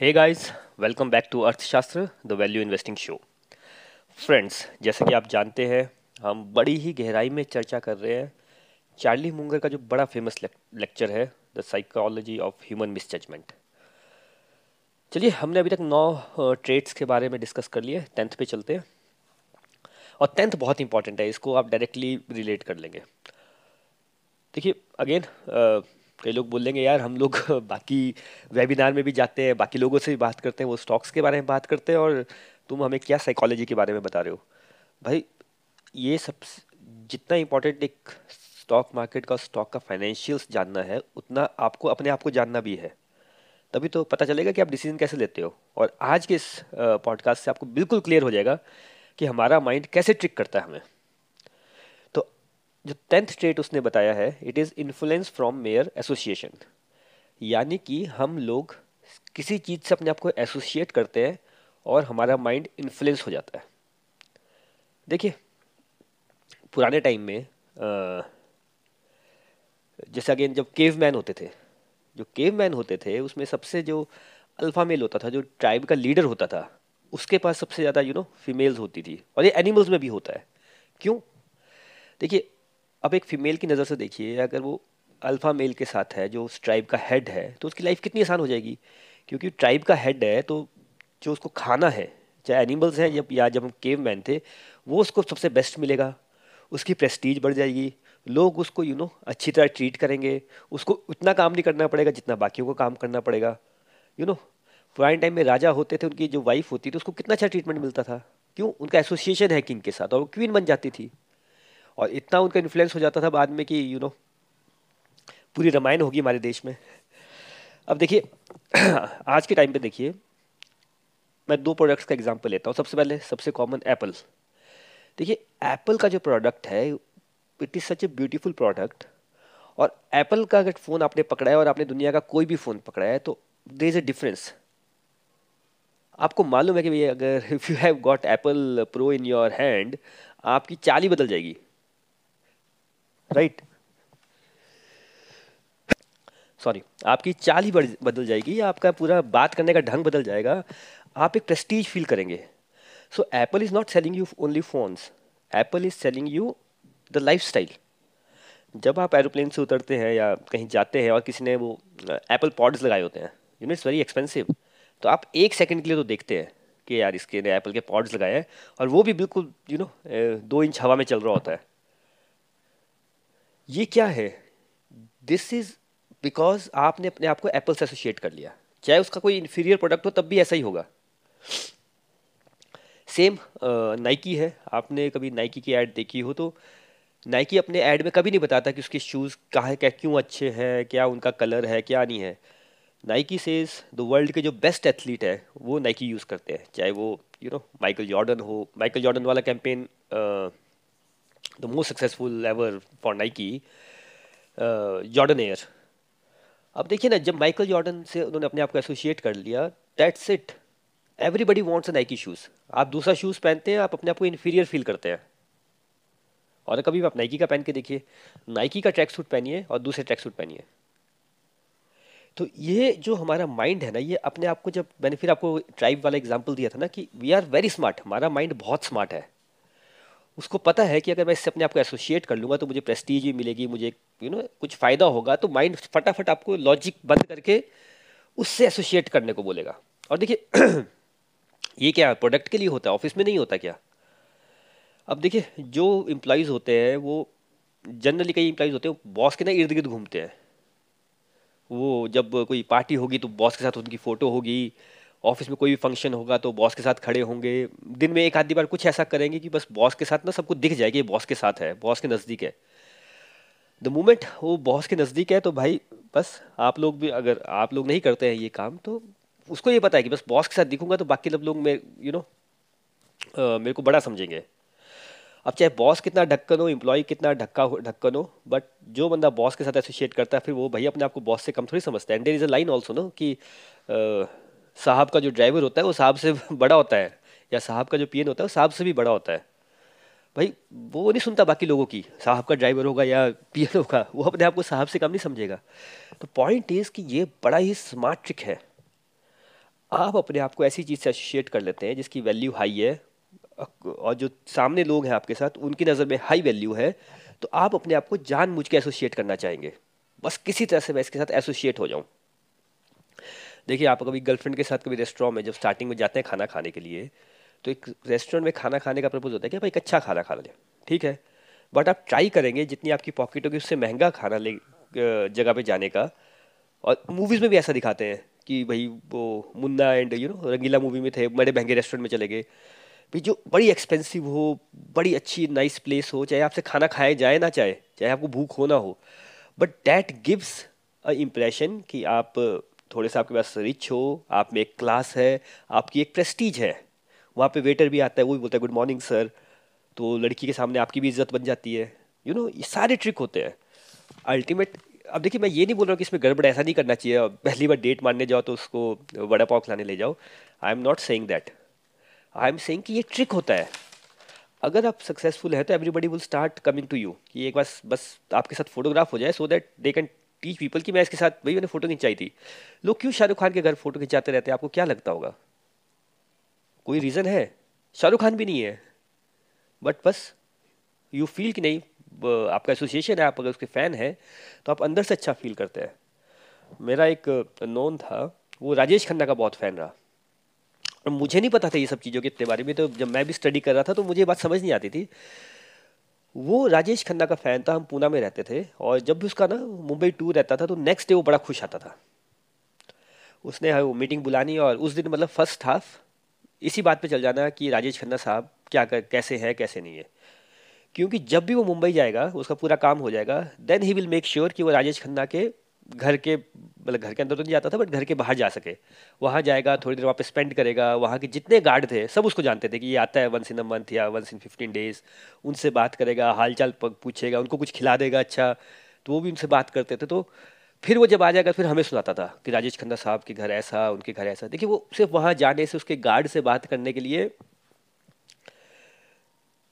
Hey guys welcome back to Arthashastra the value investing show friends जैसे कि आप जानते हैं, हम बड़ी ही गहराई में चर्चा कर रहे हैं चार्ली मुंगर का जो बड़ा फ़ेमस लेक्चर है the psychology of human misjudgment चलिए, हमने अभी तक नौ ट्रेड्स के बारे में डिस्कस कर लिए टेंथ पे चलते हैं। और टेंथ बहुत इंपॉर्टेंट है, इसको आप डायरेक्टली रिलेट कर लेंगे। देखिए अगेन कई लोग बोलेंगे यार, हम लोग बाकी वेबिनार में भी जाते हैं, बाकी लोगों से भी बात करते हैं, वो स्टॉक्स के बारे में बात करते हैं और तुम हमें क्या साइकोलॉजी के बारे में बता रहे हो? भाई, ये सब जितना इम्पोर्टेंट एक स्टॉक मार्केट का स्टॉक का फाइनेंशियल्स जानना है, उतना आपको, अपने आप को जानना भी है। तभी तो पता चलेगा कि आप डिसीज़न कैसे लेते हो। और आज के इस पॉडकास्ट से आपको बिल्कुल क्लियर हो जाएगा कि हमारा माइंड कैसे ट्रिक करता है हमें। जो टेंथ ट्रेट उसने बताया है it is influence from mere association यानी कि हम लोग किसी चीज़ से अपने आप को एसोसिएट करते हैं और हमारा माइंड इन्फ्लुएंस हो जाता है। देखिए, पुराने टाइम में जैसे अगेन जब केव मैन होते थे, जो केव मैन होते थे, उसमें सबसे जो अल्फ़ा मेल होता था, जो ट्राइब का लीडर होता था, उसके पास सबसे ज़्यादा यू नो फीमेल्स होती थी। और ये एनिमल्स में भी होता है। क्यों? देखिए अब एक फीमेल की नज़र से देखिए अगर वो अल्फ़ा मेल के साथ है जो उस ट्राइब का हेड है तो उसकी लाइफ कितनी आसान हो जाएगी? क्योंकि ट्राइब का हेड है तो जो उसको खाना है चाहे एनिमल्स हैं जब या जब हम केव मैन थे वो उसको सबसे बेस्ट मिलेगा। उसकी प्रेस्टीज बढ़ जाएगी। लोग उसको यू you नो know, अच्छी तरह ट्रीट करेंगे। उसको उतना काम नहीं करना पड़ेगा जितना बाकियों को काम करना पड़ेगा। यू नो पुराने टाइम में राजा होते थे उनकी जो वाइफ होती थी उसको कितना अच्छा ट्रीटमेंट मिलता था? क्यों? उनका एसोसिएशन है किंग के साथ और वो क्वीन बन जाती थी। और इतना उनका इन्फ्लुएंस हो जाता था बाद में कि यू नो पूरी रामायण होगी हमारे देश में। अब देखिए, आज के टाइम पे देखिए, मैं दो प्रोडक्ट्स का एग्जांपल लेता हूँ। सबसे पहले, सबसे कॉमन एप्पल देखिए एप्पल का जो प्रोडक्ट है it is such a beautiful product और एप्पल का अगर फ़ोन आपने पकड़ा है और आपने दुनिया का कोई भी फ़ोन पकड़ा है तो देर इज़ ए डिफरेंस आपको मालूम है कि भैया, अगर if you have got Apple pro in your hand आपकी चाल ही बदल जाएगी। राइट सॉरी आपकी चाल ही बदल जाएगी आपका पूरा बात करने का ढंग बदल जाएगा। आप एक प्रेस्टीज फील करेंगे। So Apple is not selling you only phones Apple is selling you the lifestyle जब आप एरोप्लेन से उतरते हैं, या कहीं जाते हैं, और किसी ने वो एप्पल पॉड्स लगाए होते हैं you know it's very expensive तो आप एक सेकंड के लिए तो देखते हैं कि यार इसके ने एप्पल के पॉड्स लगाए हैं, और वो भी बिल्कुल यू नो दो इंच हवा में चल रहा होता है। ये क्या है? दिस इज़ बिकॉज़ आपने अपने आप को एप्पल से एसोसिएट कर लिया। चाहे उसका कोई इन्फीरियर प्रोडक्ट हो, तब भी ऐसा ही होगा। सेम नाइकी है। आपने कभी नाइकी की ऐड देखी हो तो नाइकी अपने ऐड में कभी नहीं बताता कि उसके शूज़ कहाँ क्या, क्यों अच्छे हैं, क्या उनका कलर है, क्या नहीं है। नाइकी सेज द वर्ल्ड के जो बेस्ट एथलीट है, वो नाइकी यूज़ करते हैं। चाहे वो यू नो माइकल जॉर्डन हो माइकल जॉर्डन वाला campaign the most successful ever for Nike, Jordan air अब देखिए ना जब माइकल जॉर्डन से उन्होंने अपने आप को एसोसिएट कर लिया that's it everybody wants a Nike shoes आप दूसरा शूज़ पहनते हैं आप अपने आप को इन्फीरियर फील करते हैं। और कभी आप नाइकी का पहन के देखिए नाइकी का ट्रैक सूट पहनिए और दूसरे ट्रैक सूट पहनिए। तो ये जो हमारा माइंड है ना ये अपने आप को जब मैंने फिर आपको ट्राइब वाला एग्ज़ाम्पल दिया था ना कि वी आर वेरी स्मार्ट हमारा माइंड बहुत स्मार्ट है। उसको पता है कि अगर मैं इससे अपने आप को एसोसिएट कर लूँगा तो मुझे प्रेस्टीज भी मिलेगी, मुझे यू नो कुछ फ़ायदा होगा तो माइंड फटाफट आपको लॉजिक बंद करके उससे एसोसिएट करने को बोलेगा। और देखिए, ये क्या प्रोडक्ट के लिए होता है ऑफ़िस में नहीं होता क्या? अब देखिए, जो एम्प्लॉयज़ होते हैं, वो जनरली कई एम्प्लॉयज़ होते हैं बॉस के ना इर्द गिर्द घूमते हैं। वो जब कोई पार्टी होगी तो बॉस के साथ उनकी फ़ोटो होगी ऑफ़िस में कोई भी फ़ंक्शन होगा तो बॉस के साथ खड़े होंगे। दिन में एक आधी बार कुछ ऐसा करेंगे कि बस बॉस के साथ ना सबको दिख जाए कि बॉस के साथ है, बॉस के नज़दीक है। द मोमेंट वो बॉस के नज़दीक है तो भाई बस आप लोग भी अगर आप लोग नहीं करते हैं ये काम तो उसको ये पता है कि बस बॉस के साथ दिखूँगा तो बाकी सब लोग मेरे यू नो मेरे को बड़ा समझेंगे। अब चाहे बॉस कितना ढक्कन हो एम्प्लॉय कितना ढक्का हो, ढक्कन हो बट जो बंदा बॉस के साथ एसोसिएट करता है, फिर वो भाई अपने आप को बॉस से कम थोड़ी समझता है। And there is a line also no कि साहब का जो ड्राइवर होता है, वो साहब से बड़ा होता है, या साहब का जो पीएन होता है, वो साहब से भी बड़ा होता है। भाई, वो नहीं सुनता बाकी लोगों की, साहब का ड्राइवर होगा या पीएन होगा, वो अपने आप को साहब से कम नहीं समझेगा। तो पॉइंट इज़ कि ये बड़ा ही स्मार्ट ट्रिक है। आप अपने आप को ऐसी चीज़ से एसोशिएट कर लेते हैं, जिसकी वैल्यू हाई है, और जो सामने लोग हैं आपके साथ, उनकी नज़र में हाई वैल्यू है तो आप अपने आप को जान के एसोशिएट करना चाहेंगे। बस किसी तरह से मैं इसके साथ एसोशिएट हो जाऊँ। देखिए, आप कभी गर्लफ्रेंड के साथ कभी रेस्टोरेंट में जब स्टार्टिंग में जाते हैं खाना खाने के लिए तो एक रेस्टोरेंट में खाना खाने का प्रपोज होता है कि भाई एक अच्छा खाना खा लें, ठीक है? बट आप ट्राई करेंगे जितनी आपकी पॉकेट होगी उससे महँगा खाना ले जगह पे जाने का। और मूवीज़ में भी ऐसा दिखाते हैं कि भाई वो Munna and you know Rangeela movie में थे, बड़े महँगे रेस्टोरेंट में चले गए। भी जो बड़ी एक्सपेंसिव हो, बड़ी अच्छी नाइस प्लेस हो, चाहे आपसे खाना खाया जाए ना चाहे चाहे आपको भूख हो ना हो but that gives a impression कि आप थोड़े से आपके पास रिच हो आप में एक क्लास है आपकी एक प्रेस्टीज है वहाँ पे वेटर भी आता है वो भी बोलता है गुड मॉर्निंग सर तो लड़की के सामने आपकी भी इज़्ज़त बन जाती है। यू you नो know, ये सारे ट्रिक होते हैं। अल्टीमेट अब देखिए मैं ये नहीं बोल रहा हूँ कि इसमें गड़बड़ ऐसा नहीं करना चाहिए। पहली बार डेट मारने जाओ तो उसको वड़ा पाव खिलाने ले जाओ। I am not saying that I am saying कि ये ट्रिक होता है। अगर आप सक्सेसफुल है तो everybody will start coming to you कि एक बार बस आपके साथ फोटोग्राफ हो जाए so that they can teach people कि मैं इसके साथ भाई मैंने फ़ोटो खिंचाई थी। लोग क्यों शाहरुख खान के घर फ़ोटो खिंचाते रहते हैं? आपको क्या लगता होगा? कोई रीज़न है? शाहरुख खान भी नहीं है। बट बस यू फील कि नहीं आपका एसोसिएशन है, आप अगर उसके फ़ैन है तो आप अंदर से अच्छा फील करते हैं। मेरा एक नोन था, वो राजेश खन्ना का बहुत फ़ैन रहा। और मुझे नहीं पता था ये सब चीज़ों के इतने बारे में तो जब मैं भी स्टडी कर रहा था तो मुझे बात समझ नहीं आती थी। वो राजेश खन्ना का फ़ैन था, हम पूना में रहते थे, और जब भी उसका ना मुंबई टूर रहता था तो नेक्स्ट डे वो बड़ा खुश आता था। उसने हाँ वो मीटिंग बुलानी और उस दिन मतलब फ़र्स्ट हाफ़ इसी बात पे चल जाना कि राजेश खन्ना साहब क्या कर, कैसे हैं, कैसे नहीं है। क्योंकि जब भी वो मुंबई जाएगा, उसका पूरा काम हो जाएगा then he will make sure कि वो राजेश खन्ना के घर के मतलब घर के अंदर तो नहीं जाता था बट घर के बाहर जा सके। वहाँ जाएगा, थोड़ी देर वहाँ पे स्पेंड करेगा। वहाँ के जितने गार्ड थे, सब उसको जानते थे कि ये आता है वंस इन अ मंथ या वंस इन फिफ्टीन डेज़ उनसे बात करेगा हाल चाल पूछेगा, उनको कुछ खिला देगा अच्छा। तो वो भी उनसे बात करते थे। तो फिर वो जब आ जाएगा, फिर हमें सुनाता था कि राजेश खन्ना साहब के घर ऐसा, उनके घर ऐसा। देखिए, वो सिर्फ़ वहाँ जाने से, उसके गार्ड से बात करने के लिए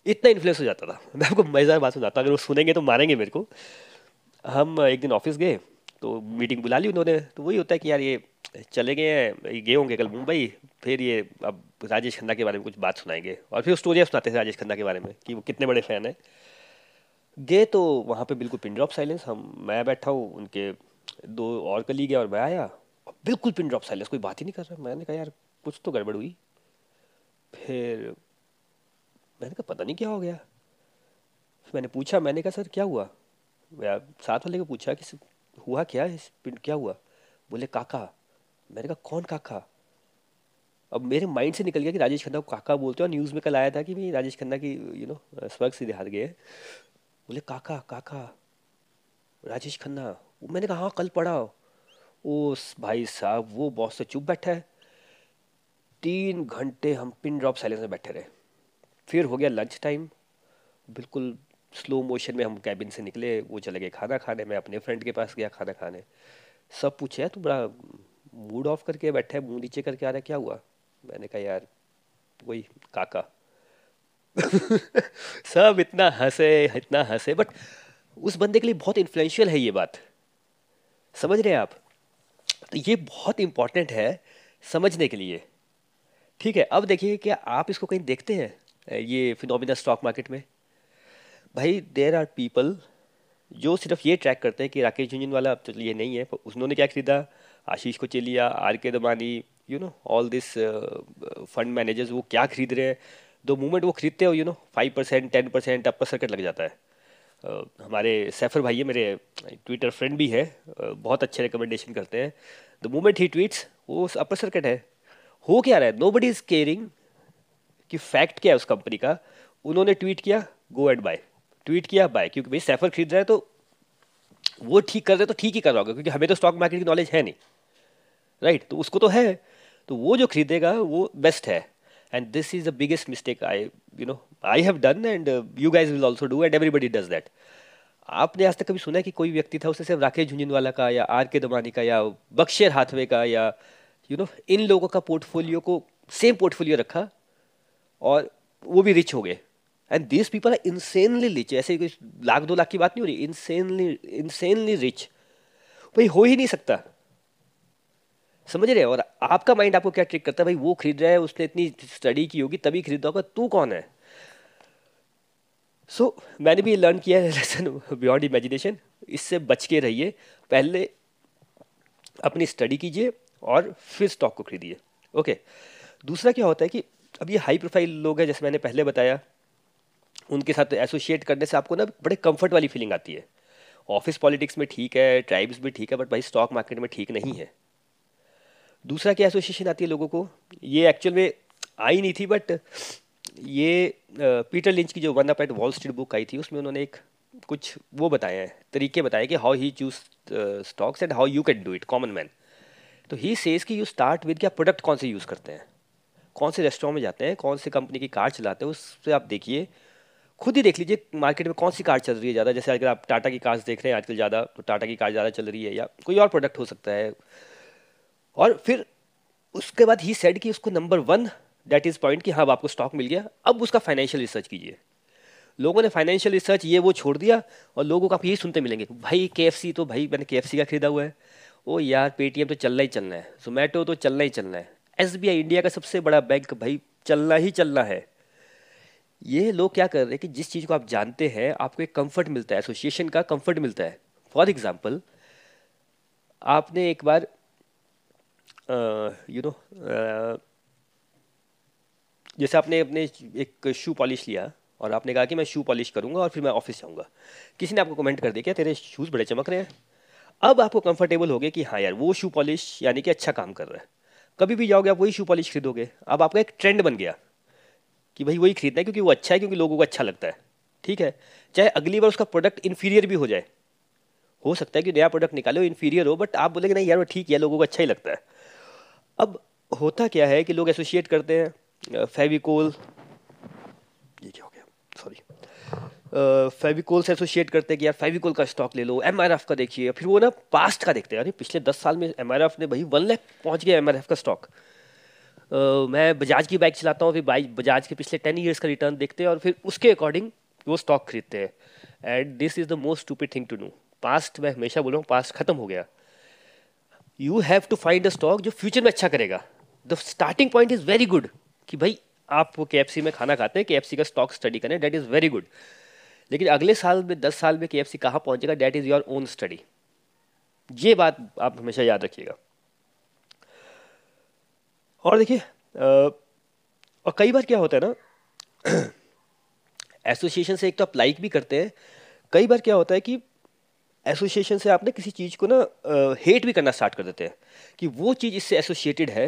इतना इन्फ्लुएंस हो जाता था। मैं आपको मज़ेदार बात सुनाता अगर वो सुनेंगे तो मारेंगे मेरे को। हम एक दिन ऑफ़िस गए। तो मीटिंग बुला ली उन्होंने। तो वही होता है कि यार ये चले गए हैं गए होंगे कल मुंबई, फिर ये अब राजेश खन्ना के बारे में कुछ बात सुनाएँगे और फिर स्टोरियाँ सुनाते थे राजेश खन्ना के बारे में कि वो कितने बड़े फ़ैन हैं। गए तो वहाँ पे बिल्कुल पिन ड्रॉप साइलेंस हम, मैं बैठा हूँ, उनके दो और कली गया और मैं आया बिल्कुल पिन ड्रॉप साइलेंस कोई बात ही नहीं कर रहा। मैंने कहा, यार, कुछ तो गड़बड़ हुई। फिर मैंने कहा, पता नहीं क्या हो गया? मैंने पूछा, मैंने कहा, सर, क्या हुआ? साथ वाले को पूछा कि हुआ क्या इस क्या हुआ? बोले, काका। मैंने कहा, कौन काका? अब मेरे माइंड से निकल गया कि राजेश खन्ना को काका बोलते और न्यूज़ में कल आया था कि भाई राजेश खन्ना की यू नो स्वर्ग से देहात गए बोले, काका काका, राजेश खन्ना। मैंने कहा हाँ कल पढ़ा। ओ भाई साहब, वो बॉस से चुप बैठा है। तीन घंटे हम पिन ड्रॉप साइलेंस में बैठे रहे। फिर हो गया लंच टाइम बिल्कुल स्लो मोशन में हम कैबिन से निकले, वो चले गए खाना खाने, मैं अपने फ्रेंड के पास गया खाना खाने। सब पूछे तू बड़ा मूड ऑफ़ करके बैठे मुँह नीचे करके आ रहा क्या हुआ? मैंने कहा, यार, वही काका। सब इतना हंसे इतना हंसे बट उस बंदे के लिए बहुत इन्फ्लुएंशियल है ये बात। समझ रहे हैं आप? तो ये बहुत इंपॉर्टेंट है समझने के लिए। ठीक है, अब देखिए क्या आप इसको कहीं देखते हैं, ये फिनोमिना स्टॉक मार्केट में? भाई देर आर पीपल जो सिर्फ़ ये ट्रैक करते हैं कि राकेश झुंझुन वाला अब तो ये नहीं है उन्होंने क्या खरीदा? आशीष को Chelliah R K Damani you know all this fund managers वो क्या खरीद रहे हैं? दो मूवमेंट वो खरीदते हो you know five percent ten percent upper circuit लग जाता है। Uh, हमारे सैफर भाई है मेरे ट्विटर फ्रेंड भी है uh, बहुत अच्छे रिकमेंडेशन करते हैं। द मूवमेंट ही ट्वीट्स वो अपर सर्किट है। हो क्या रहा है? नो बडी इज़ केयरिंग कि फैक्ट क्या है उस कंपनी का। उन्होंने ट्वीट किया गो एंड बाय ट्वीट किया बाय क्योंकि भाई सैफर खरीद रहा है तो वो ठीक कर रहे तो ठीक ही कर रहा होगा क्योंकि हमें तो स्टॉक मार्केट की नॉलेज है नहीं। Right right? तो उसको तो है। तो वो जो खरीदेगा वो बेस्ट है। And this is the biggest mistake I you know I have done and you guys will also do and everybody does that आपने आज तक कभी सुना है कि कोई व्यक्ति था उसे सिर्फ़ राकेश झुंझुनवाला का या आर के दमानी का या बख्शेर हाथवे का या यू you नो know, इन लोगों का पोर्टफोलियो को सेम पोर्टफोलियो रखा और वो भी रिच हो गए। And this people are insanely rich ऐसे कोई लाख दो लाख की बात नहीं हो रही। इंसेनली इंसेनली रिच भाई हो ही नहीं सकता। समझ रहे हैं? और आपका माइंड आपको क्या ट्रिक करता है? भाई वो खरीद रहा है उसने इतनी स्टडी की होगी तभी खरीदा होगा। तू कौन है? सो so, मैंने भी लर्न किया है लेसन बियॉन्ड इमेजिनेशन इससे बच के रहिए। पहले अपनी स्टडी कीजिए और फिर स्टॉक को खरीदिए। Okay okay. दूसरा क्या होता है कि अब ये हाई प्रोफ़ाइल लोग हैं जैसे मैंने पहले बताया। उनके साथ एसोसिएट करने से आपको ना बड़े कंफर्ट वाली फीलिंग आती है। ऑफ़िस पॉलिटिक्स में ठीक है ट्राइब्स भी ठीक है बट भाई स्टॉक मार्केट में ठीक नहीं है। दूसरा क्या एसोसिएशन आती है लोगों को? ये एक्चुअल में आई नहीं थी बट ये पीटर लिंच की जो one up at Wall Street book आई थी, उसमें उन्होंने एक कुछ वो बताए हैं, तरीके बताए कि how he choose stocks and how you can do it common man तो ही सेज कि यू स्टार्ट विद क्या प्रोडक्ट कौन से यूज़ करते हैं? कौन से रेस्टोरेंट में जाते हैं, कौन से कंपनी की कार चलाते हैं, उससे आप देखिए खुद ही देख लीजिए मार्केट में कौन सी कार चल रही है ज़्यादा? जैसे अगर आप टाटा की कार्स देख रहे हैं आजकल ज़्यादा तो टाटा की कार ज़्यादा चल रही है या कोई और प्रोडक्ट हो सकता है। और फिर उसके बाद ही सेड कि उसको number one that is point कि हाँ अब आपको स्टॉक मिल गया। अब उसका फाइनेंशियल रिसर्च कीजिए। लोगों ने फाइनेंशियल रिसर्च ये वो छोड़ दिया और लोगों को आप यही सुनते मिलेंगे, भाई के तो भाई मैंने के का खरीदा हुआ है। ओ यार पेटीएम तो चलना ही चलना है जोमेटो तो चलना ही चलना है। SBI इंडिया का सबसे बड़ा बैंक भाई चलना ही चलना है। ये लोग क्या कर रहे हैं कि जिस चीज़ को आप जानते हैं, आपको एक कंफर्ट मिलता है एसोसिएशन का कंफर्ट मिलता है। फॉर एग्ज़ाम्पल आपने एक बार यू नो जैसे आपने अपने एक शू पॉलिश लिया और आपने कहा कि मैं शू पॉलिश करूँगा और फिर मैं ऑफ़िस जाऊँगा। किसी ने आपको कमेंट कर दिया क्या तेरे शूज़ बड़े चमक रहे हैं। अब आपको कंफर्टेबल हो गए कि हाँ यार, वो शू पॉलिश यानी कि अच्छा काम कर रहा है। कभी भी जाओगे आप वही शू पॉलिश खरीदोगे। अब आपका एक ट्रेंड बन गया। कि भाई वही खरीदना है क्योंकि वो अच्छा है, क्योंकि लोगों को अच्छा लगता है। ठीक है? चाहे अगली बार उसका प्रोडक्ट इन्फीरियर भी हो जाए। हो सकता है कि नया प्रोडक्ट निकाले इन्फीरियर हो बट आप बोलेंगे, नहीं यार, वो ठीक है लोगों को अच्छा ही लगता है। अब होता क्या है कि लोग एसोसिएट करते हैं फेविकोल ये क्या हो गया? सॉरी फेविकोल से एसोसिएट करते हैं कि यार, फेविकोल का स्टॉक ले लो एम का देखिए। फिर वो ना पास्ट का देखते हैं। अरे, पिछले दस साल में एम ने भाई वन लैख पहुँच गया एमआरएफ का स्टॉक मैं बजाज की बाइक चलाता हूँ, फिर बाइक, बजाज के पिछले टेन ईयर्स का रिटर्न देखते हैं और फिर उसके अकॉर्डिंग वो स्टॉक खरीदते हैं। And this is the most stupid thing to do past मैं हमेशा बोल रहा हूँ पास्ट खत्म हो गया। You have to find a stock जो फ्यूचर में अच्छा करेगा। The starting point is very good कि भाई, आप वो के में खाना खाते हैं के का स्टॉक स्टडी करें डेट इज़ वेरी गुड लेकिन अगले साल में, दस साल में के एफ़ सी कहाँ पहुँचेगा that is your own study ये बात आप हमेशा याद रखिएगा। और देखिए और कई बार क्या होता है ना एसोसिएशन से एक तो आप लाइक भी करते हैं, कई बार क्या होता है कि एसोसिएशन से आपने किसी चीज़ को ना हेट भी करना स्टार्ट कर देते हैं, कि वो चीज़ इससे एसोसिएटेड है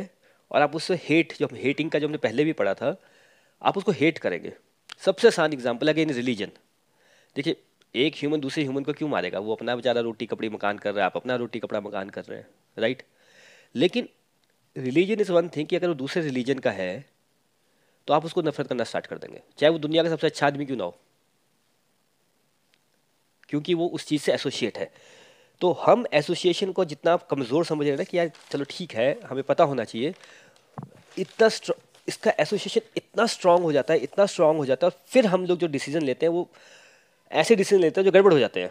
और आप उससे हेट जो हेटिंग का जो हमने पहले भी पढ़ा था, आप उसको हेट करेंगे। सबसे आसान एग्ज़ाम्पल है इन रिलीजन देखिए, एक ह्यूमन दूसरे ह्यूमन को क्यों मारेगा? वो अपना बेचारा रोटी कपड़ी मकान कर रहा है, आप अपना रोटी कपड़ा मकान कर रहे हैं राइट लेकिन रिलीजन इज़ वन थिंग कि अगर वो दूसरे रिलीजन का है तो आप उसको नफरत करना स्टार्ट कर देंगे। चाहे वो दुनिया का सबसे अच्छा आदमी क्यों ना हो। क्योंकि वो उस चीज़ से एसोसिएट है। तो हम एसोसिएशन को जितना आप कमज़ोर समझ रहे ना कि यार चलो ठीक है, हमें पता होना चाहिए। इतना इसका एसोसिएशन इतना स्ट्रांग हो जाता है, इतना स्ट्रांग हो जाता है फिर हम लोग जो डिसीज़न लेते हैं, वो ऐसे डिसीज़न लेते हैं जो गड़बड़ हो जाते हैं।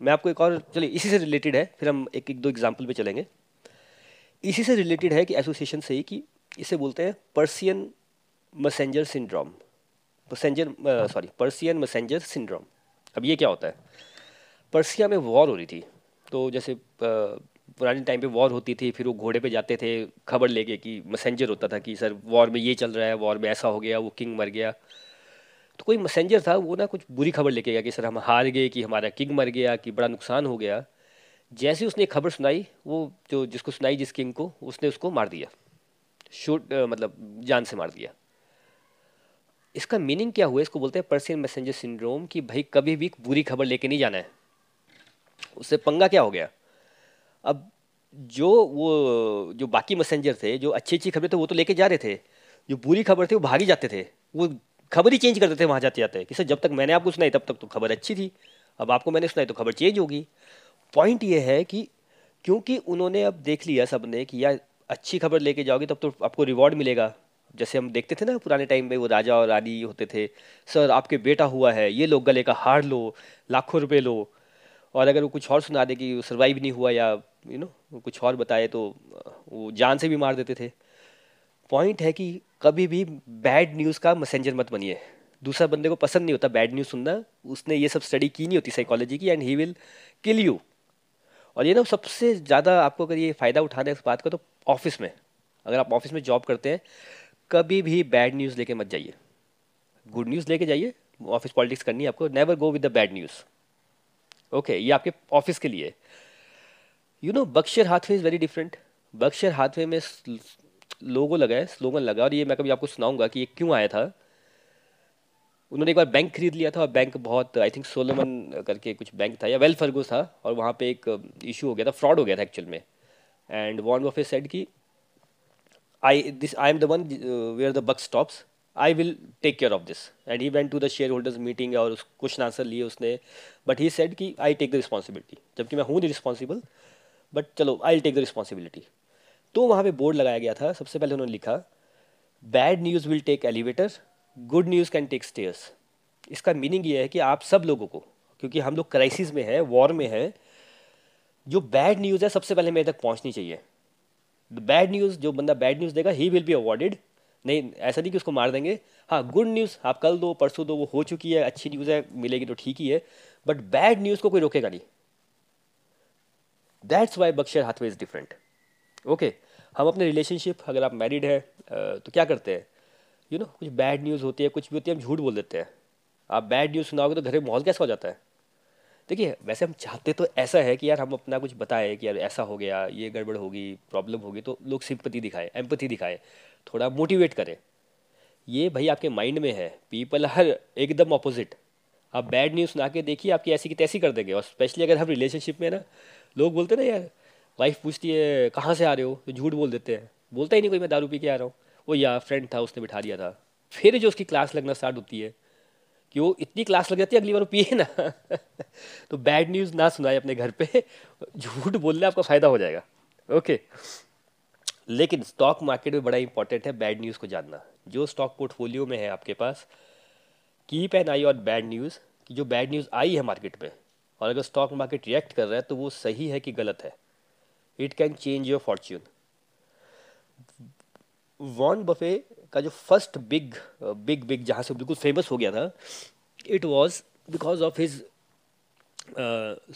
मैं आपको एक और, चलिए इसी से रिलेटेड है, फिर हम एक एक दो एग्ज़ाम्पल पे चलेंगे। इसी से रिलेटेड है कि एसोसिएशन से ही कि इसे बोलते हैं Persian messenger syndrome messenger sorry Persian messenger syndrome अब ये क्या होता है? पर्सिया में वॉर हो रही थी। तो जैसे पुराने टाइम पे वॉर होती थी फिर वो घोड़े पे जाते थे खबर लेके कि मैसेंजर होता था कि सर वॉर में ये चल रहा है वॉर में ऐसा हो गया वो किंग मर गया। तो कोई मैसेंजर था वो ना कुछ बुरी खबर लेके गया कि सर हम हार गए कि हमारा किंग मर गया कि बड़ा नुकसान हो गया। जैसे उसने खबर सुनाई, वो जो जिसको सुनाई जिस किंग को, उसने उसको मार दिया। शूट मतलब जान से मार दिया। इसका मीनिंग क्या हुआ? इसको बोलते हैं पर्सियन मैसेंजर सिंड्रोम कि भाई कभी भी बुरी खबर लेके नहीं जाना है। उससे पंगा क्या हो गया? अब जो वो, जो बाकी मैसेंजर थे, जो अच्छी अच्छी खबरें थे, वो तो लेके जा रहे थे। जो बुरी खबर थी, वो भागी जाते थे। वो खबर ही चेंज करते थे, वहाँ जाते जाते। कि सर, जब तक मैंने आपको सुनाई, तब तक तो खबर अच्छी थी। अब आपको मैंने सुनाई तो खबर चेंज होगी। पॉइंट ये है कि क्योंकि उन्होंने अब देख लिया सबने कि यार, अच्छी खबर लेके जाओगे तब तो आपको रिवॉर्ड मिलेगा। जैसे हम देखते थे ना पुराने टाइम में वो राजा और रानी होते थे, सर, आपके बेटा हुआ है, ये लोग गले का हार लो, लाखों रुपए लो। और अगर वो कुछ और सुना दे कि सर्वाइव नहीं हुआ या यू नो कुछ और बताए तो वो जान से भी मार देते थे। पॉइंट है कि कभी भी बैड न्यूज़ का मैसेंजर मत बनिए। दूसरा बंदे को पसंद नहीं होता बैड न्यूज़ सुनना। उसने ये सब स्टडी की नहीं होती साइकोलॉजी की and he will kill you और ये ना सबसे ज़्यादा आपको अगर ये फ़ायदा उठाना है इस बात का तो ऑफ़िस में। अगर आप ऑफ़िस में जॉब करते हैं, कभी भी बैड न्यूज़ लेके मत जाइए। गुड न्यूज़ लेके जाइए ऑफ़िस पॉलिटिक्स करनी है आपको। Never go with the bad news okay ये आपके ऑफ़िस के लिए। You know Berkshire Hathaway is very different Berkshire Hathaway में लोगो लगा है स्लोगन लगा और ये मैं कभी आपको सुनाऊँगा कि ये क्यों आया था। उन्होंने एक बार बैंक खरीद लिया था और बैंक बहुत आई थिंक सोलोमन करके कुछ बैंक था या वेल फर्गोस था और वहाँ पे एक इशू हो गया था फ्रॉड हो गया था एक्चुअल में। एंड वॉन वॉफ सेड कि I this I am the one where the buck stops I will take care of this and he went to the shareholders meeting और उस क्वेश्चन आंसर लिए उसने। But he said कि I take the responsibility जबकि मैं हूँ नहीं responsible but चलो आई टेक द रिस्पॉन्सिबिलिटी तो वहाँ पे बोर्ड लगाया गया था। सबसे पहले उन्होंने लिखा bad news will take elevator good news can take stairs इसका मीनिंग ये है कि आप सब लोगों को, क्योंकि हम लोग क्राइसिस में हैं वॉर में हैं, जो बैड न्यूज़ है सबसे पहले मेरे तक पहुंचनी चाहिए। द बैड न्यूज़ जो बंदा बैड न्यूज़ देगा ही विल बी अवॉर्डेड नहीं, ऐसा नहीं कि उसको मार देंगे। हाँ गुड न्यूज़ आप कल दो, परसों दो, वो हो चुकी है, अच्छी न्यूज़ है, मिलेगी तो ठीक ही है। बट बैड न्यूज़ को कोई रोकेगा नहीं। That's why Berkshire Hathaway is different okay हम अपने रिलेशनशिप अगर आप मैरिड हैं तो क्या करते हैं? यू नो कुछ बैड न्यूज़ होती है, कुछ भी होती है, हम झूठ बोल देते हैं। आप बैड न्यूज़ सुनाओगे तो घर में माहौल कैसा हो जाता है? देखिए, वैसे हम चाहते तो ऐसा है कि यार हम अपना कुछ बताएँ कि यार ऐसा हो गया, ये गड़बड़ होगी प्रॉब्लम होगी तो लोग सिंपति दिखाए एम्पथी दिखाए, थोड़ा मोटिवेट करें। ये भाई आपके माइंड में है पीपल हर एकदम अपोजिट आप बैड न्यूज़ सुना के देखिए, आपकी ऐसी की तैसी कर देंगे, और स्पेशली अगर हम रिलेशनशिप में ना, लोग बोलते ना यार वाइफ पूछती है, कहाँ से आ रहे हो? तो झूठ बोल देते हैं। बोलता ही नहीं कोई, मैं दारू पी के आ रहा हूँ। वो या फ्रेंड था, उसने बिठा दिया था। फिर जो उसकी क्लास लगना स्टार्ट होती है, कि वो इतनी क्लास लग जाती है, अगली बार वो पिए ना। तो बैड न्यूज़ ना सुनाए अपने घर पे, झूठ बोलने आपका फ़ायदा हो जाएगा। ओके लेकिन स्टॉक मार्केट में बड़ा इंपॉर्टेंट है बैड न्यूज़ को जानना। जो स्टॉक पोर्टफोलियो में है आपके पास कीप एन आई और बैड न्यूज़ कि जो बैड न्यूज़ आई है मार्केट में और अगर स्टॉक मार्केट रिएक्ट कर रहा है तो वो सही है कि गलत है। It can change your fortune Warren Buffett का जो फ़र्स्ट बिग बिग बिग जहाँ से बिल्कुल फ़ेमस हो गया था it was because of his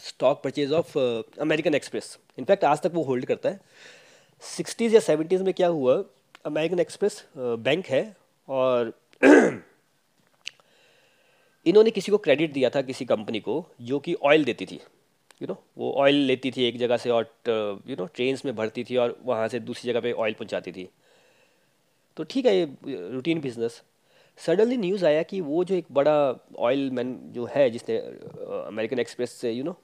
stock purchase of American Express in fact आज तक वो होल्ड करता है। सिक्सटीज़ या सेवेंटीज़ में क्या हुआ? अमेरिकन एक्सप्रेस बैंक है और इन्होंने किसी को क्रेडिट दिया था किसी कंपनी को जो कि ऑयल देती थी। यू you नो know, वो ऑयल लेती थी एक जगह से और यू नो ट्रेन्स में भरती थी और वहाँ से दूसरी जगह पे ऑयल पहुँचाती थी। तो ठीक है ये रूटीन बिज़नेस सडनली न्यूज़ आया कि वो जो एक बड़ा ऑयल मैन जो है, जिसने अमेरिकन एक्सप्रेस से यू नो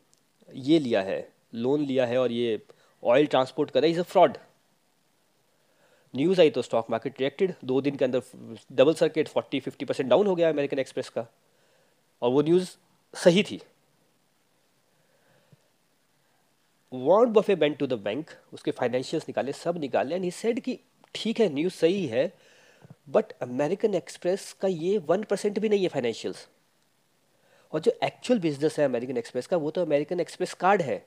ये लिया है लोन लिया है और ये ऑयल ट्रांसपोर्ट कर रहा है इज़ अ फ्रॉड न्यूज़ आई तो स्टॉक मार्केट रिएक्टेड दो दिन के अंदर double circuit forty fifty percent down हो गया अमेरिकन एक्सप्रेस का। और वो न्यूज़ सही थी। Want Buffett bank to the bank उसके फाइनेंशियल्स निकाले, सब निकाले एंड ही सेड कि ठीक है न्यूज़ सही है बट अमेरिकन एक्सप्रेस का ये वन परसेंट भी नहीं है फाइनेंशियल्स और जो एक्चुअल बिज़नेस है अमेरिकन एक्सप्रेस का, वो तो अमेरिकन एक्सप्रेस कार्ड है.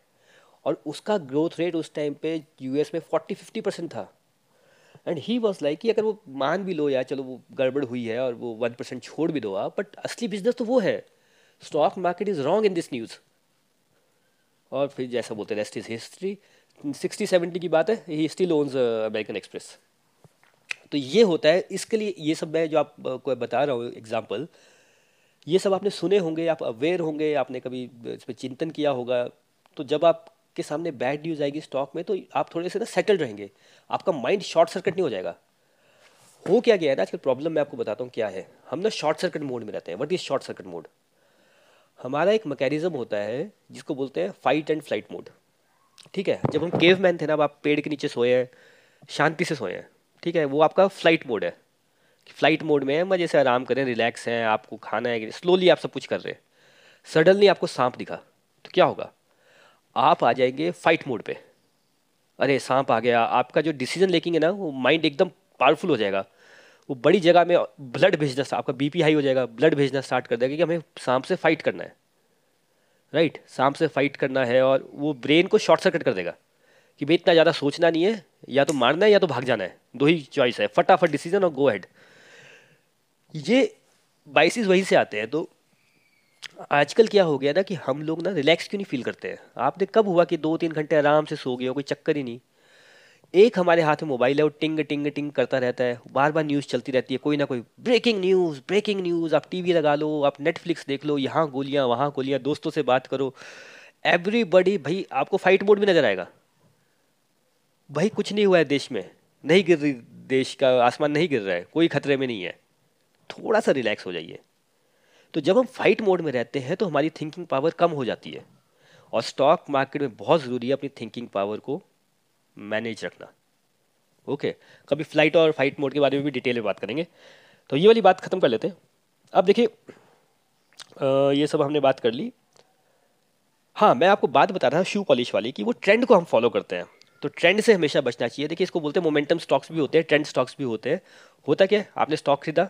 और उसका ग्रोथ रेट उस टाइम पे यूएस में फोर्टी फिफ्टी परसेंट था. एंड ही वॉज़ लाइक कि अगर वो मान भी लो या चलो वो गड़बड़ हुई है और वो वन परसेंट छोड़ भी दो आप बट असली बिज़नेस तो वो है. Stock market is wrong in this news और फिर जैसा बोलते हैं rest is history sixty seventy की बात है he still owns American Express तो ये होता है, इसके लिए ये सब मैं जो आपको बता रहा हूँ एग्ज़ाम्पल ये सब आपने सुने होंगे, आप अवेयर होंगे, आपने कभी इस पर चिंतन किया होगा तो जब आपके सामने बैड न्यूज़ आएगी स्टॉक में तो आप थोड़े से ना सेटल रहेंगे, आपका माइंड शॉर्ट सर्किट नहीं हो जाएगा। हो क्या गया है ना, आजकल प्रॉब्लम मैं आपको बताता हूँ क्या है। हम ना शॉर्ट सर्किट मोड में रहते हैं what is short circuit mode हमारा एक मैकेनिज्म होता है, जिसको बोलते हैं फाइट एंड फ़्लाइट मोड ठीक है, जब हम केव मैन थे ना, अब आप पेड़ के नीचे सोए हैं, शांति से सोए हैं ठीक है, वो आपका फ़्लाइट मोड है। फ़्लाइट मोड में है मज़े से आराम करें रिलैक्स हैं, आपको खाना है स्लोली आप सब कुछ कर रहे हैं। सडनली आपको सांप दिखा तो क्या होगा? आप आ जाएँगे फाइट मोड पे। अरे, सांप आ गया। आपका जो डिसीज़न लेकिंग है ना, वो माइंड एकदम पावरफुल हो जाएगा। वो बड़ी जगह में ब्लड भेजना आपका बीपी हाई हो जाएगा। ब्लड भेजना स्टार्ट कर देगा कि हमें सांप से फाइट करना है। राइट सांप से फाइट करना है और वो ब्रेन को शॉर्ट सर्किट कर देगा। कि भाई, इतना ज़्यादा सोचना नहीं है। या तो मारना है या तो भाग जाना है। दो ही चॉइस है। फटाफट डिसीज़न और गो हेड ये बाइसिस वहीं से आते हैं। तो आजकल क्या हो गया ना कि हम लोग ना रिलैक्स क्यों नहीं फील करते हैं? आपने कब हुआ कि दो तीन घंटे आराम से सो गए हो? कोई चक्कर ही नहीं। एक हमारे हाथ में मोबाइल है, वो टिंग टिंग टिंग करता रहता है। बार बार न्यूज़ चलती रहती है। कोई ना कोई ब्रेकिंग न्यूज़ ब्रेकिंग न्यूज़ आप टीवी लगा लो, आप नेटफ्लिक्स देख लो। यहाँ गोलियाँ, वहाँ गोलियाँ। दोस्तों से बात करो। एवरीबडी भाई, आपको फाइट मोड भी नज़र आएगा। भाई कुछ नहीं हुआ है देश में। नहीं गिर रही देश का, आसमान नहीं गिर रहा है, कोई खतरे में नहीं है। थोड़ा सा रिलैक्स हो जाइए। तो जब हम फाइट मोड में रहते हैं तो हमारी थिंकिंग पावर कम हो जाती है। और स्टॉक मार्केट में बहुत ज़रूरी है अपनी थिंकिंग पावर को मैनेज रखना। ओके कभी फ़्लाइट और फाइट मोड के बारे में भी डिटेल में बात करेंगे। तो ये वाली बात ख़त्म कर लेते हैं। अब देखिए ये सब हमने बात कर ली। हाँ मैं आपको बात बता रहा हूँ शू पॉलिश वाली कि। वो ट्रेंड को हम फॉलो करते हैं। तो ट्रेंड से हमेशा बचना चाहिए। देखिए, इसको बोलते हैं मोमेंटम स्टॉक्स भी होते हैं ट्रेंड स्टॉक्स भी होते हैं। होता क्या आपने स्टॉक खरीदा,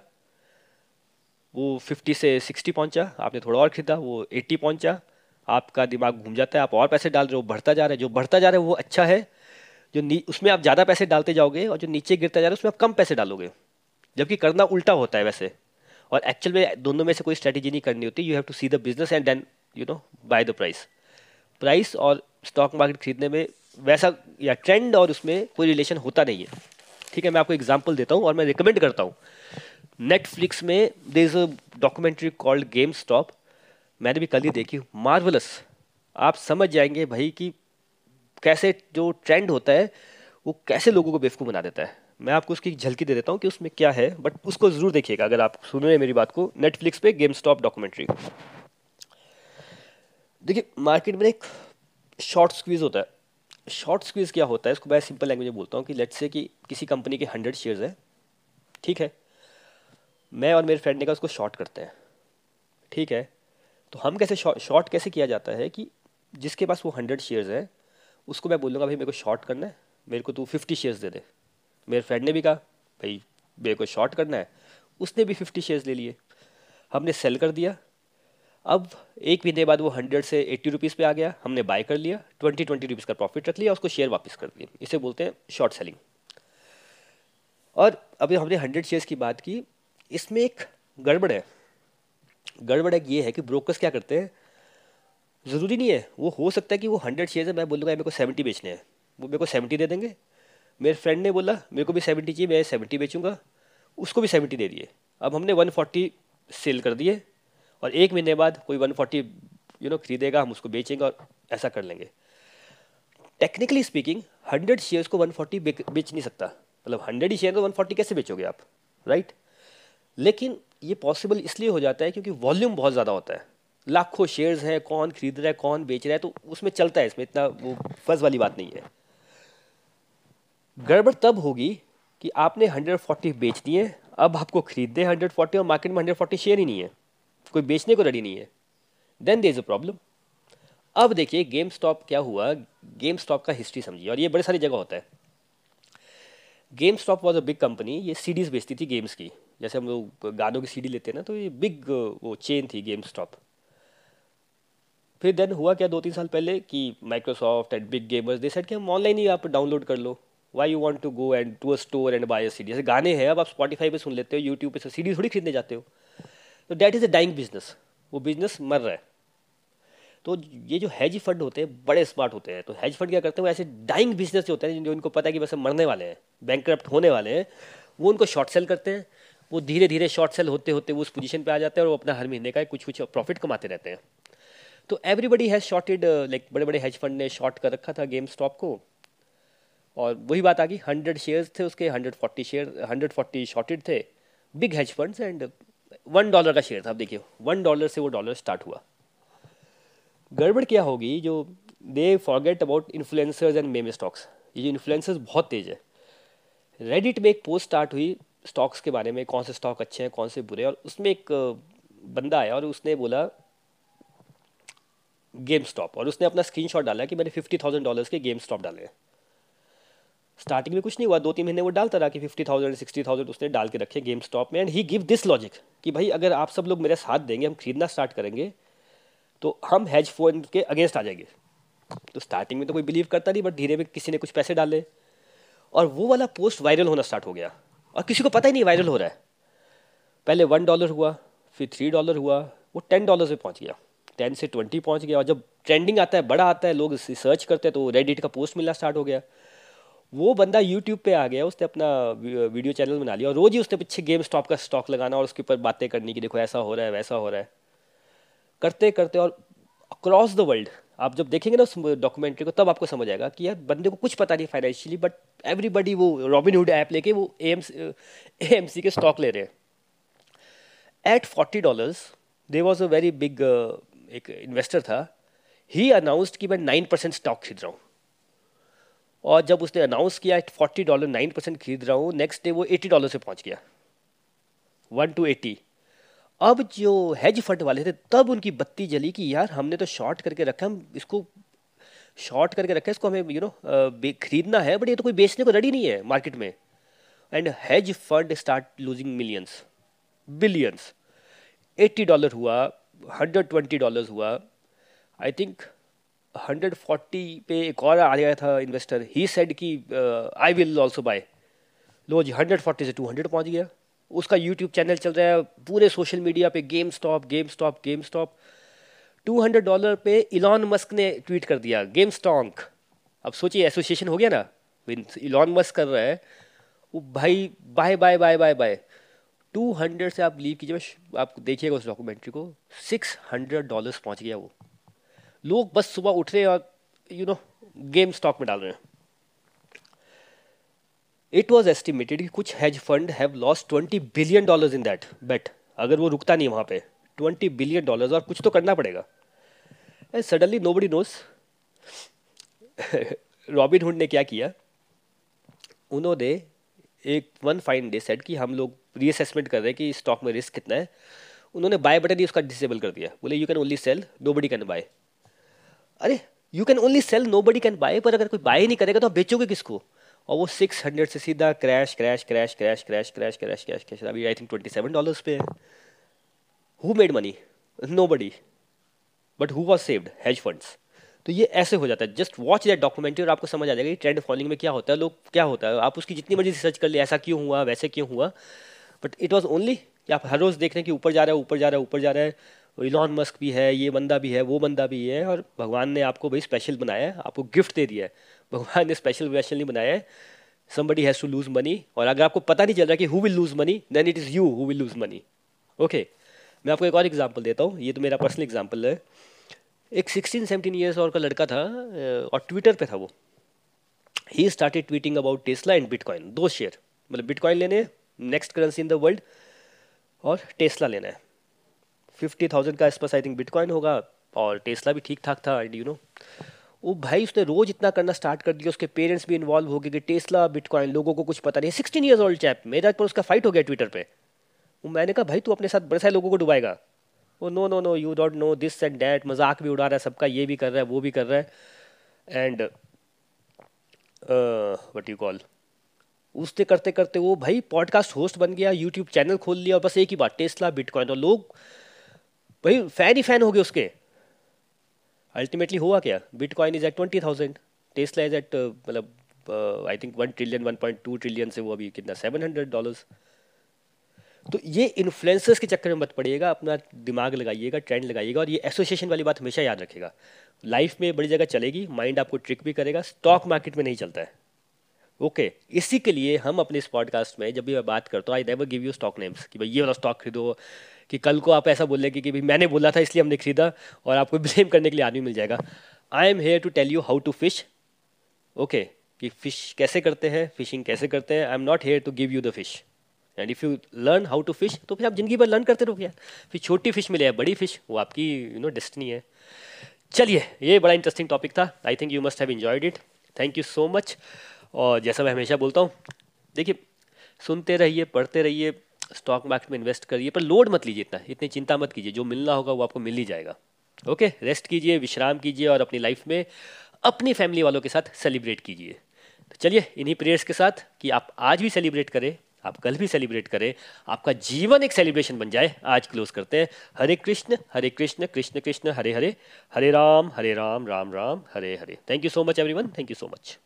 वो 50 से 60 पहुँचा, आपने थोड़ा और खरीदा, वो 80 पहुँचा, आपका दिमाग घूम जाता है, आप और पैसे डाल रहे हो, बढ़ता जा रहा है। जो बढ़ता जा रहा है, वो अच्छा है। जो उसमें आप ज़्यादा पैसे डालते जाओगे और जो नीचे गिरता जा रहा है, उसमें आप कम पैसे डालोगे। जबकि करना उल्टा होता है वैसे। और एक्चुअल में दोनों में से कोई स्ट्रेटेजी नहीं करनी होती। You have to see the business and then you know buy the price price और स्टॉक मार्केट खरीदने में वैसा या ट्रेंड और उसमें कोई रिलेशन होता नहीं है। ठीक है, मैं आपको एग्ज़ाम्पल देता हूँ और मैं रिकमेंड करता हूँ। नेटफ्लिक्स में there is a documentary called GameStop मैंने भी कल ही देखी। मार्वलस आप समझ जाएँगे भाई कि कैसे जो ट्रेंड होता है, वो कैसे लोगों को बेवकूफ़ बना देता है। मैं आपको उसकी झलकी दे देता हूँ कि उसमें क्या है बट उसको ज़रूर देखिएगा अगर आप सुन रहे हैं मेरी बात को। नेटफ्लिक्स पे गेम स्टॉप डॉक्यूमेंट्री देखिए मार्केट में एक शॉर्ट स्क्वीज होता है। शॉर्ट स्क्वीज क्या होता है, इसको मैं सिंपल लैंग्वेज में बोलता हूँ कि लेट्स से कि किसी कंपनी के हंड्रेड शेयर्स हैं, ठीक है? मैं और मेरे फ्रेंड ने कहा उसको शॉर्ट करते हैं, ठीक है? तो हम कैसे शॉर्ट कैसे किया जाता है कि जिसके पास वो हंड्रेड शेयर्स हैं, उसको मैं बोलूँगा, भाई मेरे को शॉर्ट करना है, मेरे को तू फिफ्टी शेयर्स दे दे। मेरे फ्रेंड ने भी कहा, भाई मेरे को शॉर्ट करना है। उसने भी फिफ्टी शेयर्स ले लिए। हमने सेल कर दिया अब एक महीने बाद वो हंड्रेड से एट्टी रुपीज़ पे आ गया। हमने बाय कर लिया ट्वेंटी ट्वेंटी रुपीज़ का प्रॉफिट रख लिया, उसको शेयर वापस कर दिया इसे बोलते हैं शॉर्ट सेलिंग और अभी हमने हंड्रेड शेयर्स की बात की। इसमें एक गड़बड़ है। गड़बड़ एक ये है कि ब्रोकर्स क्या करते हैं? ज़रूरी नहीं है। वो हो सकता है कि वो हंड्रेड शेयर है, मैं बोलूँगा, मेरे को सेवेंटी बेचने हैं। वो मेरे को सेवेंटी दे देंगे। मेरे फ्रेंड ने बोला, मेरे को भी सेवेंटी चाहिए, मैं सेवेंटी बेचूँगा। उसको भी सेवेंटी दे दिए। अब हमने वन फोर्टी सेल कर दिए। और एक महीने बाद कोई वन फोर्टी यू नो खरीदेगा, हम उसको बेचेंगे और ऐसा कर लेंगे। टेक्निकली स्पीकिंग हंड्रेड शेयर्स को वन फोर्टी बेच नहीं सकता। मतलब हंड्रेड ही शेयर को वन फोर्टी कैसे बेचोगे आप? राइट लेकिन ये पॉसिबल इसलिए हो जाता है क्योंकि वॉल्यूम बहुत ज़्यादा होता है। लाखों शेयर्स हैं, कौन खरीद रहा है, कौन बेच रहा है तो उसमें चलता है, इसमें इतना वो फ़र्ज़ वाली बात नहीं है। गड़बड़ तब होगी कि आपने 140 बेच दिए, अब आपको खरीदने 140 और मार्केट में 140 शेयर ही नहीं है। कोई बेचने को रेडी नहीं है। Then there is a problem अब देखिए गेम स्टॉप क्या हुआ? गेम स्टॉप का हिस्ट्री समझिए, और ये बड़े सारी जगह होता है। GameStop was a big company ये सीडीज़ बेचती थी गेम्स की। जैसे हम लोग गानों की सीडी लेते हैं ना तो ये बिग वो चेन थी गेम स्टॉप फिर देन हुआ क्या दो तीन साल पहले कि Microsoft and big gamers they said कि हम ऑनलाइन ही आप डाउनलोड कर लो। Why you want to go and to a store and buy a CD जैसे गाने हैं, अब आप स्पॉटीफाई पे सुन लेते हो यूट्यूब पे सी थोड़ी खरीदने जाते हो। तो that is a dying business वो बिज़नेस मर रहा है। तो ये जो हैज़ फंड होते हैं, बड़े स्मार्ट होते हैं। तो हैज़ फंड क्या करते हैं? वो ऐसे डाइंग बिज़नेस जो होते हैं जो इनको पता है कि बस मरने वाले हैं बैंक होने वाले हैं, वो उनको शॉर्ट सेल करते हैं। वो धीरे धीरे शॉर्ट सेल होते होते वो उस पोजीशन पे आ जाते हैं और वो अपना हर महीने का कुछ कुछ प्रॉफिट कमाते रहते हैं। तो एवरीबडी हैज़ शॉर्टेड लाइक बड़े बड़े हेज फंड ने शॉर्ट कर रखा था गेम स्टॉप को। और वही बात आ गई हंड्रेड शेयर्स थे उसके hundred forty share hundred forty shorted थे। Big hedge funds and one dollar का शेयर था, अब देखिए, वन डॉलर से वो डॉलर स्टार्ट हुआ। गड़बड़ क्या होगी, जो they forget about influencers and meme stocks ये जो इन्फ्लुएंसर्स बहुत तेज है। रेडिट में एक पोस्ट स्टार्ट हुई स्टॉक्स के बारे में, कौन से स्टॉक अच्छे हैं, कौन से बुरे हैं, और उसमें एक बंदा आया और उसने बोला गेम स्टॉप और उसने अपना स्क्रीनशॉट डाला कि मैंने फिफ्टी थाउज़ेंड डॉलर्स के गेम स्टॉप डाले हैं। स्टार्टिंग में कुछ नहीं हुआ दो तीन महीने वो डालता रहा कि फिफ्टी थाउज़ेंड सिक्सटी थाउज़ेंड उसने डाल के रखे गेम स्टॉप में। And he give this logic कि भाई अगर आप सब लोग मेरे साथ देंगे, हम खरीदना स्टार्ट करेंगे तो हम हैज़ फंड के अगेंस्ट आ जाएँगे। तो स्टार्टिंग में तो कोई बिलीव करता नहीं बट धीरे में किसी ने कुछ पैसे डाले। और वो वाला पोस्ट वायरल होना स्टार्ट हो गया। और किसी को पता ही नहीं वायरल हो रहा है। पहले वन डॉलर हुआ, फिर थ्री डॉलर हुआ, वो टेन डॉलर पे पहुँच गया। टेन से ट्वेंटी पहुँच गया। और जब ट्रेंडिंग आता है, बड़ा आता है, लोग सर्च करते हैं तो रेडिट का पोस्ट मिलना स्टार्ट हो गया। वो बंदा यूट्यूब पे आ गया, उसने अपना वीडियो चैनल बना लिया और रोज ही उसने पीछे गेम स्टॉप का स्टॉक लगाना और उसके ऊपर बातें करनी कि देखो ऐसा हो रहा है, वैसा हो रहा है। करते करते और अक्रॉस द वर्ल्ड आप जब देखेंगे ना उस डॉक्यूमेंट्री को, तब आपको समझ आएगा कि यार बंदे को कुछ पता नहीं फाइनेंशियली बट एवरीबडी वो रॉबिनहुड ऐप लेके वो ए एम के स्टॉक ले रहे हैं। At forty dollars there was a very big एक इन्वेस्टर था। ही अनाउंस्ड कि मैं नाइन परसेंट स्टॉक खरीद रहा हूँ। और जब उसने अनाउंस किया फोर्टी डॉलर नाइन परसेंट खरीद रहा हूँ नेक्स्ट डे वो एटी डॉलर से पहुँच गया। वन टू एटी अब जो हेज फंड वाले थे, तब उनकी बत्ती जली कि यार हमने तो शॉर्ट करके रखा, हम इसको शॉर्ट करके रखा, इसको हमें यू नो खरीदना है बट ये तो कोई बेचने को रेडी नहीं है मार्केट में। And hedge fund start losing millions billions eighty dollar हुआ हंड्रेड ट्वेंटी डॉलर हुआ। आई थिंक हंड्रेड फोर्टी पे एक और आ गया था इन्वेस्टर ही सेड कि आई विल ऑल्सो बाय लो जी, हंड्रेड फोर्टी से टू हंड्रेड पहुँच गया। उसका यूट्यूब चैनल चल रहा है, पूरे सोशल मीडिया पे GameStop GameStop GameStop two hundred dollar पे इलॉन मस्क ने ट्वीट कर दिया गेम स्टॉन्क अब सोचिए एसोसिएशन हो गया ना? इलॉन मस्क कर रहा है, वो भाई buy buy buy buy buy two hundred से आप लीव कीजिए आप देखिएगा उस डॉक्यूमेंट्री को। सिक्स हंड्रेड डॉलर्स पहुँच गया वो। लोग बस सुबह उठ रहे हैं और यू नो गेम स्टॉक में डाल रहे हैं। इट वॉज़ एस्टिमेटेड कि कुछ hedge fund have lost twenty billion dollars in that bet अगर वो रुकता नहीं वहाँ पे ट्वेंटी बिलियन डॉलर्स और कुछ तो करना पड़ेगा। And suddenly nobody knows Robinhood ने क्या किया? उन्होंने एक वन फाइन डे सेट कि हम लोग रीअसेसमेंट कर रहे हैं कि स्टॉक में रिस्क कितना है। उन्होंने बाय बटन ही उसका डिसेबल कर दिया। बोले you can only sell nobody can buy अरे you can only sell nobody can buy पर अगर कोई बाय नहीं करेगा तो आप बेचोगे किसको? और वो सिक्स हंड्रेड से सीधा crash crash crash crash crash crash crash crash crash अभी I think twenty seven dollars पे है। Who made money nobody but who was saved hedge funds तो ये ऐसे हो जाता है। जस्ट वॉच दैट डॉक्यूमेंट्री और आपको समझ आ जाएगा कि ट्रेंड फॉलोइंग में क्या होता है, लोग क्या होता है। आप उसकी जितनी मर्ज़ी रिसर्च कर ले, ऐसा क्यों हुआ, वैसे क्यों हुआ। बट इट वॉज़ ओनली कि आप हर रोज़ देख रहे हैं कि ऊपर जा रहा है, ऊपर जा रहा है, ऊपर जा रहा है। इलॉन मस्क भी है, ये बंदा भी है, वो बंदा भी है और भगवान ने आपको भाई स्पेशल बनाया है, आपको गिफ्ट दे दिया है। भगवान ने स्पेशल वैशल नहीं बनाया है। Somebody has to lose money और अगर आपको पता नहीं चल रहा कि who will lose money then it is you who will lose money okay मैं आपको एक और एग्ज़ाम्पल देता हूँ, ये तो मेरा पर्सनल एग्ज़ाम्पल है। एक सिक्सटीन सेवनटीन ईयर्स और का लड़का था और ट्विटर पे था वो। He started tweeting about Tesla and bitcoin दो शेयर मतलब बिटकॉइन लेने next currency in the world और टेस्ला लेना है। फिफ्टी थाउज़ेंड का आसपास आई थिंक बिटकॉइन होगा और टेस्ला भी ठीक ठाक था एंड यू नो वो भाई उसने रोज इतना करना स्टार्ट कर दिया, उसके पेरेंट्स भी इन्वॉल्व हो गए कि टेस्ला बिटकॉइन लोगों को कुछ पता नहीं सिक्सटीन ईयर्स ओल्ड चैप मेरा पर उसका फाइट हो गया ट्विटर पे। वो मैंने कहा, भाई तू अपने साथ बड़े सारे लोगों को डुबाएगा? वो no no no you don't know this and that मज़ाक भी उड़ा रहा है सबका, ये भी कर रहा है, वो भी कर रहा है। एंड वट यू कॉल उससे करते करते वो भाई पॉडकास्ट होस्ट बन गया यूट्यूब चैनल खोल लिया, और बस एक ही बात टेस्ला बिटकॉइन और लोग भाई फ़ैन ही फ़ैन हो गए उसके। अल्टीमेटली हुआ क्या? Bitcoin is at twenty thousand Tesla is at मतलब I think one trillion one point two trillion से वो अभी कितना सेवन हंड्रेड डॉलर्स तो ये इन्फ्लुएंसर्स के चक्कर में मत पड़िएगा, अपना दिमाग लगाइएगा ट्रेंड लगाइएगा, और ये एसोसिएशन वाली बात हमेशा याद रखेगा लाइफ में बड़ी जगह चलेगी माइंड आपको ट्रिक भी करेगा स्टॉक मार्केट में नहीं चलता है। Okay okay. इसी के लिए हम अपने इस पॉडकास्ट में जब भी मैं बात करता हूँ I never give you stock names कि भाई, ये वाला स्टॉक खरीदो कि कल को आप ऐसा बोल कि भाई मैंने बोला था, इसलिए हमने खरीदा और आपको ब्लेम करने के लिए आदमी मिल जाएगा। I am here to tell you how to fish okay कि फ़िश कैसे करते हैं फिशिंग कैसे करते हैं। I am not here to give you the fish and if you learn how to fish तो फिर आप ज़िंदगी भर लर्न करते रहोगे यार। फिर छोटी फ़िश मिले या बड़ी फ़िश वो आपकी यू नो डेस्टनी है। चलिए, ये बड़ा इंटरेस्टिंग टॉपिक था। I think you must have enjoyed it thank you so much और जैसा मैं हमेशा बोलता हूँ, देखिए, सुनते रहिए, पढ़ते रहिए। स्टॉक मार्केट में इन्वेस्ट करिए, पर लोड मत लीजिए इतना। इतनी चिंता मत कीजिए। जो मिलना होगा वो आपको मिल ही जाएगा। ओके रेस्ट कीजिए, विश्राम कीजिए और अपनी लाइफ में अपनी फैमिली वालों के साथ सेलिब्रेट कीजिए। तो चलिए, इन्हीं प्रेयर्स के साथ कि आप आज भी सेलिब्रेट करें, आप कल भी सेलिब्रेट करें, आपका जीवन एक सेलिब्रेशन बन जाए। आज क्लोज करते हैं। Hare Krishna Hare Krishna Krishna Krishna, Hare Hare Hare Ram Hare Ram Ram Ram, Hare Hare. Thank you so much everyone thank you so much